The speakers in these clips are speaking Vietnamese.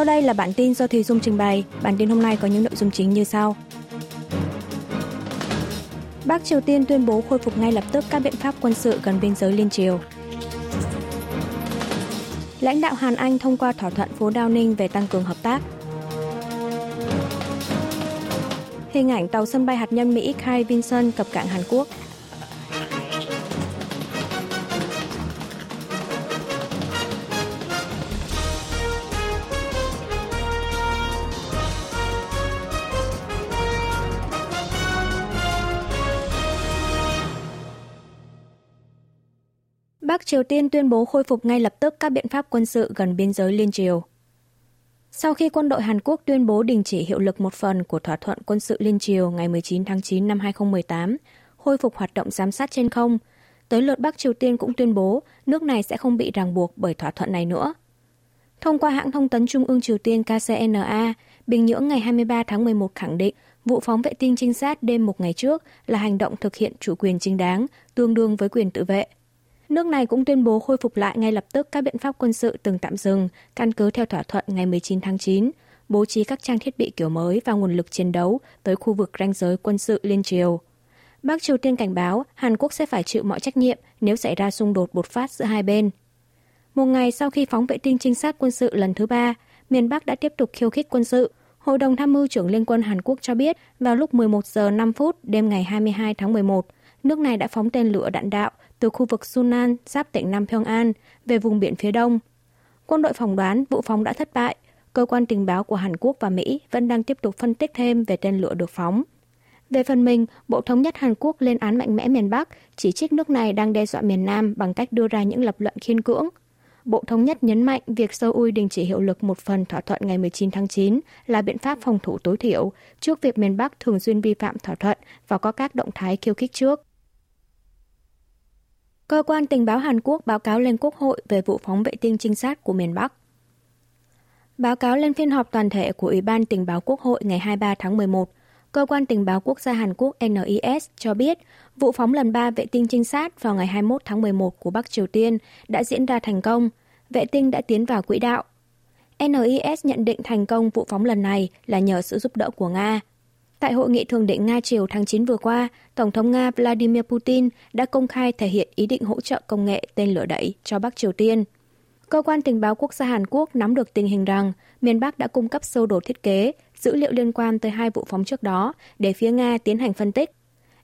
Sau đây là bản tin do Thùy Dung trình bày. Bản tin hôm nay có những nội dung chính như sau. Bắc Triều Tiên tuyên bố khôi phục ngay lập tức các biện pháp quân sự gần biên giới liên triều. Lãnh đạo Hàn Anh thông qua thỏa thuận phố Đao Ninh về tăng cường hợp tác. Hình ảnh tàu sân bay hạt nhân Mỹ Kai Vinson cập cảng Hàn Quốc. Bắc Triều Tiên tuyên bố khôi phục ngay lập tức các biện pháp quân sự gần biên giới liên triều. Sau khi quân đội Hàn Quốc tuyên bố đình chỉ hiệu lực một phần của thỏa thuận quân sự liên triều ngày 19 tháng 9 năm 2018, khôi phục hoạt động giám sát trên không, tới lượt Bắc Triều Tiên cũng tuyên bố nước này sẽ không bị ràng buộc bởi thỏa thuận này nữa. Thông qua hãng thông tấn Trung ương Triều Tiên KCNA, Bình Nhưỡng ngày 23 tháng 11 khẳng định vụ phóng vệ tinh trinh sát đêm một ngày trước là hành động thực hiện chủ quyền chính đáng, tương đương với quyền tự vệ – Nước này cũng tuyên bố khôi phục lại ngay lập tức các biện pháp quân sự từng tạm dừng, căn cứ theo thỏa thuận ngày 19 tháng 9, bố trí các trang thiết bị kiểu mới và nguồn lực chiến đấu tới khu vực ranh giới quân sự liên triều. Bắc Triều Tiên cảnh báo Hàn Quốc sẽ phải chịu mọi trách nhiệm nếu xảy ra xung đột bột phát giữa hai bên. Một ngày sau khi phóng vệ tinh trinh sát quân sự lần thứ ba, miền Bắc đã tiếp tục khiêu khích quân sự. Hội đồng tham mưu trưởng Liên quân Hàn Quốc cho biết vào lúc 11 giờ 5 phút đêm ngày 22 tháng 11, nước này đã phóng tên lửa đạn đạo từ khu vực Sunan, giáp tỉnh Nam Pyongan, về vùng biển phía đông. Quân đội phỏng đoán vụ phóng đã thất bại. Cơ quan tình báo của Hàn Quốc và Mỹ vẫn đang tiếp tục phân tích thêm về tên lửa được phóng. Về phần mình, Bộ Thống nhất Hàn Quốc lên án mạnh mẽ miền Bắc, chỉ trích nước này đang đe dọa miền Nam bằng cách đưa ra những lập luận khiên cưỡng. Bộ Thống nhất nhấn mạnh việc Seoul đình chỉ hiệu lực một phần thỏa thuận ngày 19 tháng 9 là biện pháp phòng thủ tối thiểu trước việc miền Bắc thường xuyên vi phạm thỏa thuận và có các động thái khiêu khích trước. Cơ quan tình báo Hàn Quốc báo cáo lên Quốc hội về vụ phóng vệ tinh trinh sát của miền Bắc. Báo cáo lên phiên họp toàn thể của Ủy ban Tình báo Quốc hội ngày 23 tháng 11, Cơ quan Tình báo Quốc gia Hàn Quốc NIS cho biết vụ phóng lần 3 vệ tinh trinh sát vào ngày 21 tháng 11 của Bắc Triều Tiên đã diễn ra thành công, vệ tinh đã tiến vào quỹ đạo. NIS nhận định thành công vụ phóng lần này là nhờ sự giúp đỡ của Nga. Tại hội nghị thường định Nga-Triều tháng 9 vừa qua, Tổng thống Nga Vladimir Putin đã công khai thể hiện ý định hỗ trợ công nghệ tên lửa đẩy cho Bắc Triều Tiên. Cơ quan tình báo quốc gia Hàn Quốc nắm được tình hình rằng miền Bắc đã cung cấp sơ đồ thiết kế, dữ liệu liên quan tới hai vụ phóng trước đó để phía Nga tiến hành phân tích.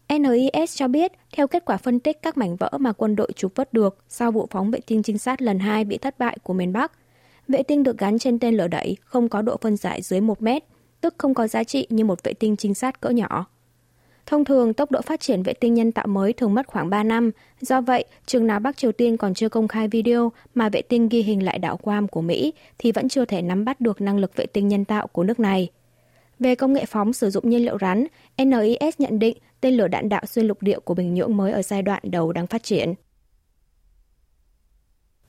NIS cho biết, theo kết quả phân tích các mảnh vỡ mà quân đội trục vớt được sau vụ phóng vệ tinh trinh sát lần 2 bị thất bại của miền Bắc, vệ tinh được gắn trên tên lửa đẩy không có độ phân giải dưới 1 mét, tức không có giá trị như một vệ tinh trinh sát cỡ nhỏ. Thông thường, tốc độ phát triển vệ tinh nhân tạo mới thường mất khoảng 3 năm. Do vậy, chừng nào Bắc Triều Tiên còn chưa công khai video mà vệ tinh ghi hình lại đảo Guam của Mỹ thì vẫn chưa thể nắm bắt được năng lực vệ tinh nhân tạo của nước này. Về công nghệ phóng sử dụng nhiên liệu rắn, NIS nhận định tên lửa đạn đạo xuyên lục địa của Bình Nhưỡng mới ở giai đoạn đầu đang phát triển.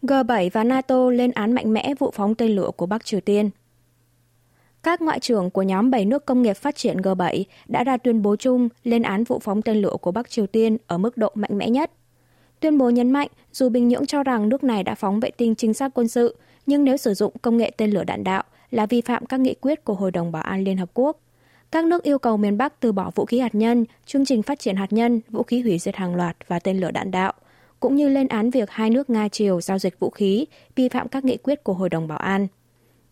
G7 và NATO lên án mạnh mẽ vụ phóng tên lửa của Bắc Triều Tiên. Các ngoại trưởng của nhóm 7 nước công nghiệp phát triển G7 đã ra tuyên bố chung lên án vụ phóng tên lửa của Bắc Triều Tiên ở mức độ mạnh mẽ nhất. Tuyên bố nhấn mạnh, dù Bình Nhưỡng cho rằng nước này đã phóng vệ tinh trinh sát quân sự, nhưng nếu sử dụng công nghệ tên lửa đạn đạo là vi phạm các nghị quyết của Hội đồng Bảo an Liên Hợp Quốc. Các nước yêu cầu miền Bắc từ bỏ vũ khí hạt nhân, chương trình phát triển hạt nhân, vũ khí hủy diệt hàng loạt và tên lửa đạn đạo, cũng như lên án việc hai nước Nga-Triều giao dịch vũ khí, vi phạm các nghị quyết của Hội đồng Bảo an.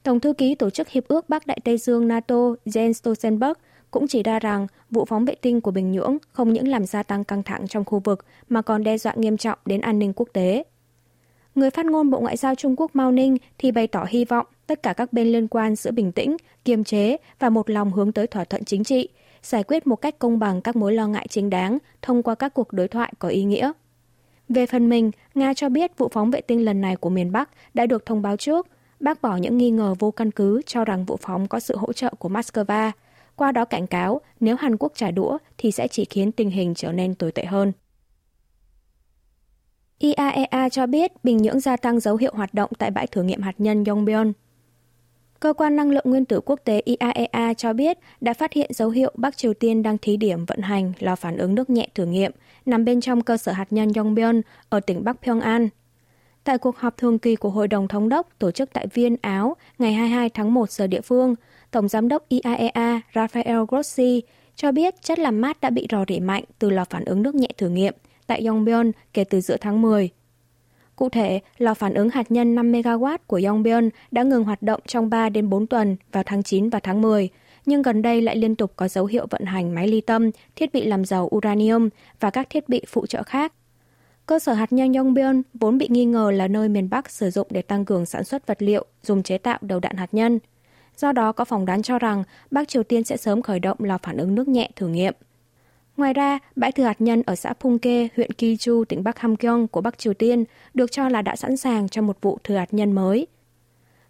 Tổng thư ký Tổ chức Hiệp ước Bắc Đại Tây Dương NATO Jens Stoltenberg cũng chỉ ra rằng vụ phóng vệ tinh của Bình Nhưỡng không những làm gia tăng căng thẳng trong khu vực mà còn đe dọa nghiêm trọng đến an ninh quốc tế. Người phát ngôn Bộ Ngoại giao Trung Quốc Mao Ninh thì bày tỏ hy vọng tất cả các bên liên quan giữ bình tĩnh, kiềm chế và một lòng hướng tới thỏa thuận chính trị, giải quyết một cách công bằng các mối lo ngại chính đáng thông qua các cuộc đối thoại có ý nghĩa. Về phần mình, Nga cho biết vụ phóng vệ tinh lần này của miền Bắc đã được thông báo trước bác bỏ những nghi ngờ vô căn cứ cho rằng vụ phóng có sự hỗ trợ của Moscow, qua đó cảnh cáo nếu Hàn Quốc trả đũa thì sẽ chỉ khiến tình hình trở nên tồi tệ hơn. IAEA cho biết Bình Nhưỡng gia tăng dấu hiệu hoạt động tại bãi thử nghiệm hạt nhân Yongbyon. Cơ quan năng lượng nguyên tử quốc tế IAEA cho biết đã phát hiện dấu hiệu Bắc Triều Tiên đang thí điểm vận hành lò phản ứng nước nhẹ thử nghiệm nằm bên trong cơ sở hạt nhân Yongbyon ở tỉnh Bắc Pyongan, Tại cuộc họp thường kỳ của Hội đồng Thống đốc tổ chức tại Viên, Áo ngày 22 tháng 1 giờ địa phương, Tổng Giám đốc IAEA Rafael Grossi cho biết chất làm mát đã bị rò rỉ mạnh từ lò phản ứng nước nhẹ thử nghiệm tại Yongbyon kể từ giữa tháng 10. Cụ thể, lò phản ứng hạt nhân 5 MW của Yongbyon đã ngừng hoạt động trong 3 đến 4 tuần vào tháng 9 và tháng 10, nhưng gần đây lại liên tục có dấu hiệu vận hành máy ly tâm, thiết bị làm giàu uranium và các thiết bị phụ trợ khác. Cơ sở hạt nhân Yongbyon vốn bị nghi ngờ là nơi miền Bắc sử dụng để tăng cường sản xuất vật liệu dùng chế tạo đầu đạn hạt nhân. Do đó có phỏng đoán cho rằng Bắc Triều Tiên sẽ sớm khởi động lò phản ứng nước nhẹ thử nghiệm. Ngoài ra, bãi thử hạt nhân ở xã Pungke, huyện Kiju, tỉnh Bắc Hamgyong của Bắc Triều Tiên được cho là đã sẵn sàng cho một vụ thử hạt nhân mới.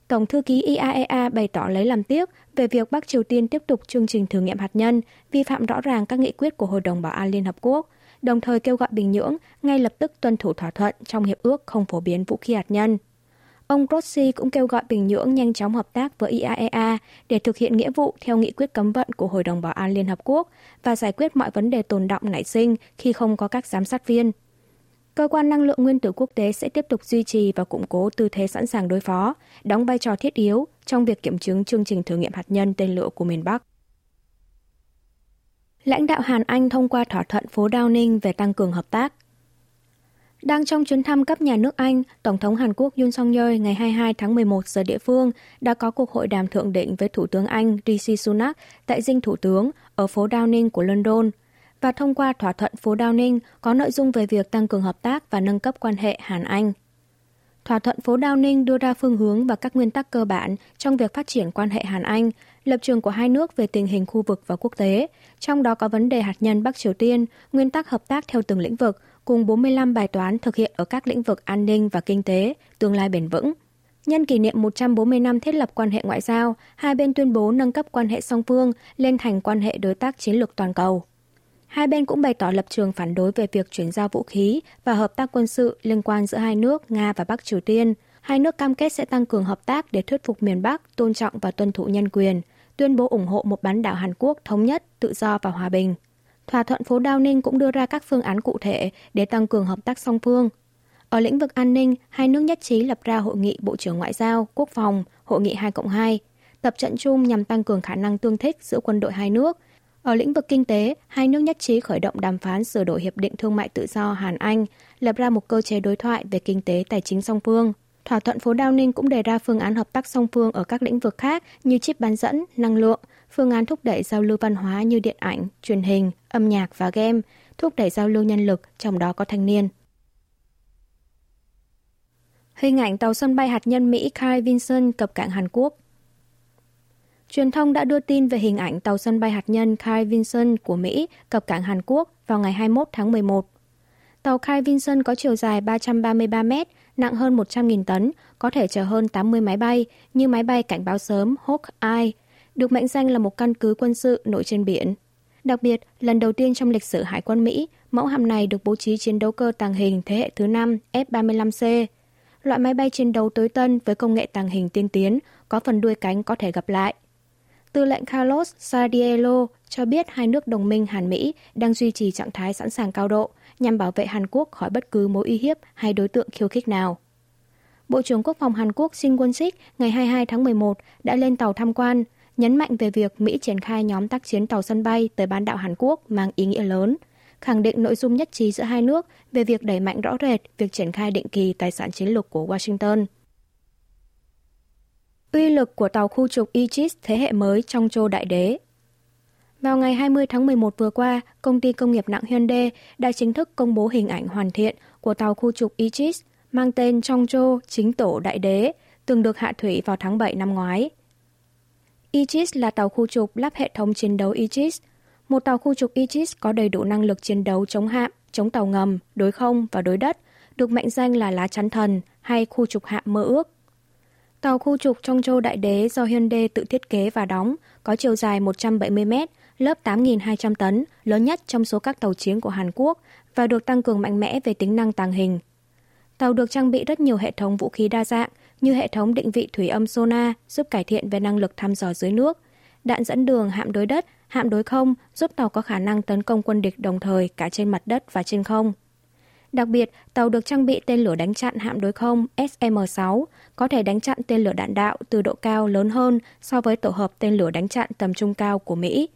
Tổng thư ký IAEA bày tỏ lấy làm tiếc về việc Bắc Triều Tiên tiếp tục chương trình thử nghiệm hạt nhân, vi phạm rõ ràng các nghị quyết của Hội đồng Bảo an Liên Hợp Quốc, đồng thời kêu gọi Bình Nhưỡng ngay lập tức tuân thủ thỏa thuận trong hiệp ước không phổ biến vũ khí hạt nhân. Ông Grossi cũng kêu gọi Bình Nhưỡng nhanh chóng hợp tác với IAEA để thực hiện nghĩa vụ theo nghị quyết cấm vận của Hội đồng Bảo an Liên Hợp Quốc và giải quyết mọi vấn đề tồn động nảy sinh khi không có các giám sát viên. Cơ quan năng lượng nguyên tử quốc tế sẽ tiếp tục duy trì và củng cố tư thế sẵn sàng đối phó, đóng vai trò thiết yếu trong việc kiểm chứng chương trình thử nghiệm hạt nhân tên lửa của miền Bắc. Lãnh đạo Hàn Anh thông qua thỏa thuận phố Downing về tăng cường hợp tác. Đang trong chuyến thăm cấp nhà nước Anh, Tổng thống Hàn Quốc Yoon song yeol ngày 22 tháng 11 giờ địa phương đã có cuộc hội đàm thượng đỉnh với Thủ tướng Anh Rishi Sunak tại dinh Thủ tướng ở phố Downing của London và thông qua thỏa thuận phố Downing có nội dung về việc tăng cường hợp tác và nâng cấp quan hệ Hàn-Anh. Thỏa thuận phố Downing đưa ra phương hướng và các nguyên tắc cơ bản trong việc phát triển quan hệ Hàn-Anh, lập trường của hai nước về tình hình khu vực và quốc tế, trong đó có vấn đề hạt nhân Bắc Triều Tiên, nguyên tắc hợp tác theo từng lĩnh vực, cùng 45 bài toán thực hiện ở các lĩnh vực an ninh và kinh tế, tương lai bền vững. Nhân kỷ niệm 140 năm thiết lập quan hệ ngoại giao, hai bên tuyên bố nâng cấp quan hệ song phương lên thành quan hệ đối tác chiến lược toàn cầu. Hai bên cũng bày tỏ lập trường phản đối về việc chuyển giao vũ khí và hợp tác quân sự liên quan giữa hai nước Nga và Bắc Triều Tiên. Hai nước cam kết sẽ tăng cường hợp tác để thuyết phục miền Bắc tôn trọng và tuân thủ nhân quyền, tuyên bố ủng hộ một bán đảo Hàn Quốc thống nhất, tự do và hòa bình. Thỏa thuận phố Đao Ninh cũng đưa ra các phương án cụ thể để tăng cường hợp tác song phương. Ở lĩnh vực an ninh, hai nước nhất trí lập ra hội nghị Bộ trưởng Ngoại giao, Quốc phòng, hội nghị 2 cộng 2, tập trận chung nhằm tăng cường khả năng tương thích giữa quân đội hai nước. Ở lĩnh vực kinh tế, hai nước nhất trí khởi động đàm phán sửa đổi Hiệp định Thương mại Tự do Hàn-Anh, lập ra một cơ chế đối thoại về kinh tế tài chính song phương. Thỏa thuận phố Downing Ninh cũng đề ra phương án hợp tác song phương ở các lĩnh vực khác như chip bán dẫn, năng lượng, phương án thúc đẩy giao lưu văn hóa như điện ảnh, truyền hình, âm nhạc và game, thúc đẩy giao lưu nhân lực, trong đó có thanh niên. Hình ảnh tàu sân bay hạt nhân Mỹ Kai Vinson cập cảng Hàn Quốc Truyền thông đã đưa tin về hình ảnh tàu sân bay hạt nhân Kai Vinson của Mỹ cập cảng Hàn Quốc vào ngày 21 tháng 11. Tàu Kai Vinson có chiều dài 333 mét, nặng hơn 100.000 tấn, có thể chở hơn 80 máy bay như máy bay cảnh báo sớm Hawkeye, được mệnh danh là một căn cứ quân sự nổi trên biển. Đặc biệt, lần đầu tiên trong lịch sử Hải quân Mỹ, mẫu hạm này được bố trí chiến đấu cơ tàng hình thế hệ thứ 5 F-35C. Loại máy bay chiến đấu tối tân với công nghệ tàng hình tiên tiến, có phần đuôi cánh có thể gặp lại. Tư lệnh Carlos Sardiello cho biết hai nước đồng minh Hàn-Mỹ đang duy trì trạng thái sẵn sàng cao độ nhằm bảo vệ Hàn Quốc khỏi bất cứ mối uy hiếp hay đối tượng khiêu khích nào. Bộ trưởng Quốc phòng Hàn Quốc Shin Won-sik ngày 22 tháng 11 đã lên tàu tham quan, nhấn mạnh về việc Mỹ triển khai nhóm tác chiến tàu sân bay tới bán đảo Hàn Quốc mang ý nghĩa lớn, khẳng định nội dung nhất trí giữa hai nước về việc đẩy mạnh rõ rệt việc triển khai định kỳ tài sản chiến lược của Washington. Uy lực của tàu khu trục Aegis thế hệ mới trong châu đại đế vào ngày 20 tháng 11 vừa qua, công ty công nghiệp nặng Hyundai đã chính thức công bố hình ảnh hoàn thiện của tàu khu trục Aegis mang tên Chongcho chính tổ đại đế, từng được hạ thủy vào tháng 7 năm ngoái. Aegis là tàu khu trục lắp hệ thống chiến đấu Aegis. Một tàu khu trục Aegis có đầy đủ năng lực chiến đấu chống hạm, chống tàu ngầm, đối không và đối đất, được mệnh danh là lá chắn thần hay khu trục hạm mơ ước. Tàu khu trục trong Đại Đế do Hyundai tự thiết kế và đóng, có chiều dài 170 mét, lớp 8.200 tấn, lớn nhất trong số các tàu chiến của Hàn Quốc và được tăng cường mạnh mẽ về tính năng tàng hình. Tàu được trang bị rất nhiều hệ thống vũ khí đa dạng như hệ thống định vị thủy âm sonar giúp cải thiện về năng lực thăm dò dưới nước, đạn dẫn đường hạm đối đất, hạm đối không giúp tàu có khả năng tấn công quân địch đồng thời cả trên mặt đất và trên không. Đặc biệt, tàu được trang bị tên lửa đánh chặn hạm đối không SM-6 có thể đánh chặn tên lửa đạn đạo từ độ cao lớn hơn so với tổ hợp tên lửa đánh chặn tầm trung cao của Mỹ.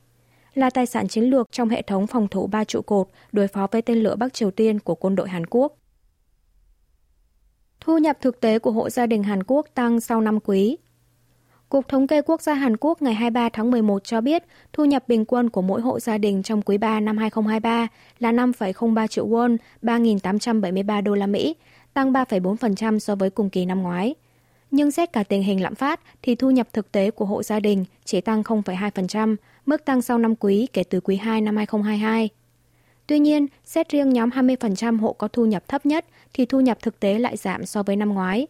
Là tài sản chiến lược trong hệ thống phòng thủ ba trụ cột đối phó với tên lửa Bắc Triều Tiên của quân đội Hàn Quốc. Thu nhập thực tế của hộ gia đình Hàn Quốc tăng sau năm quý. Cục Thống kê Quốc gia Hàn Quốc ngày 23 tháng 11 cho biết thu nhập bình quân của mỗi hộ gia đình trong quý 3 năm 2023 là 5,03 triệu won, 3.873 đô la Mỹ, tăng 3,4% so với cùng kỳ năm ngoái. Nhưng xét cả tình hình lạm phát thì thu nhập thực tế của hộ gia đình chỉ tăng 0,2%, mức tăng sau năm quý kể từ quý 2 năm 2022. Tuy nhiên, xét riêng nhóm 20% hộ có thu nhập thấp nhất thì thu nhập thực tế lại giảm so với năm ngoái.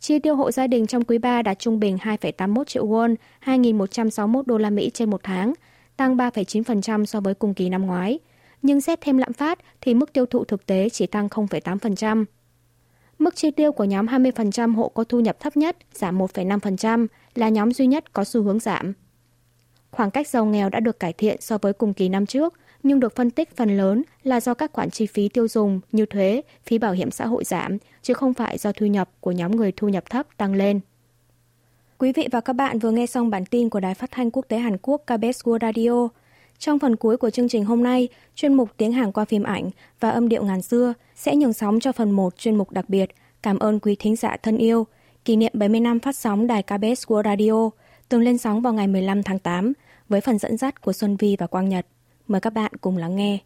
Chi tiêu hộ gia đình trong quý 3 đạt trung bình 2,81 triệu won, 2.161 đô la Mỹ trên một tháng, tăng 3,9% so với cùng kỳ năm ngoái. Nhưng xét thêm lạm phát thì mức tiêu thụ thực tế chỉ tăng 0,8%. Mức chi tiêu của nhóm 20% hộ có thu nhập thấp nhất giảm 1,5% là nhóm duy nhất có xu hướng giảm. Khoảng cách giàu nghèo đã được cải thiện so với cùng kỳ năm trước, nhưng được phân tích phần lớn là do các khoản chi phí tiêu dùng như thuế, phí bảo hiểm xã hội giảm, chứ không phải do thu nhập của nhóm người thu nhập thấp tăng lên. Quý vị và các bạn vừa nghe xong bản tin của Đài Phát thanh Quốc tế Hàn Quốc KBS World Radio. Trong phần cuối của chương trình hôm nay, chuyên mục tiếng Hàn qua phim ảnh và âm điệu ngàn xưa sẽ nhường sóng cho phần 1 chuyên mục đặc biệt Cảm ơn quý thính giả thân yêu, kỷ niệm 70 năm phát sóng đài KBS World Radio, từng lên sóng vào ngày 15 tháng 8 với phần dẫn dắt của Xuân Vi và Quang Nhật. Mời các bạn cùng lắng nghe.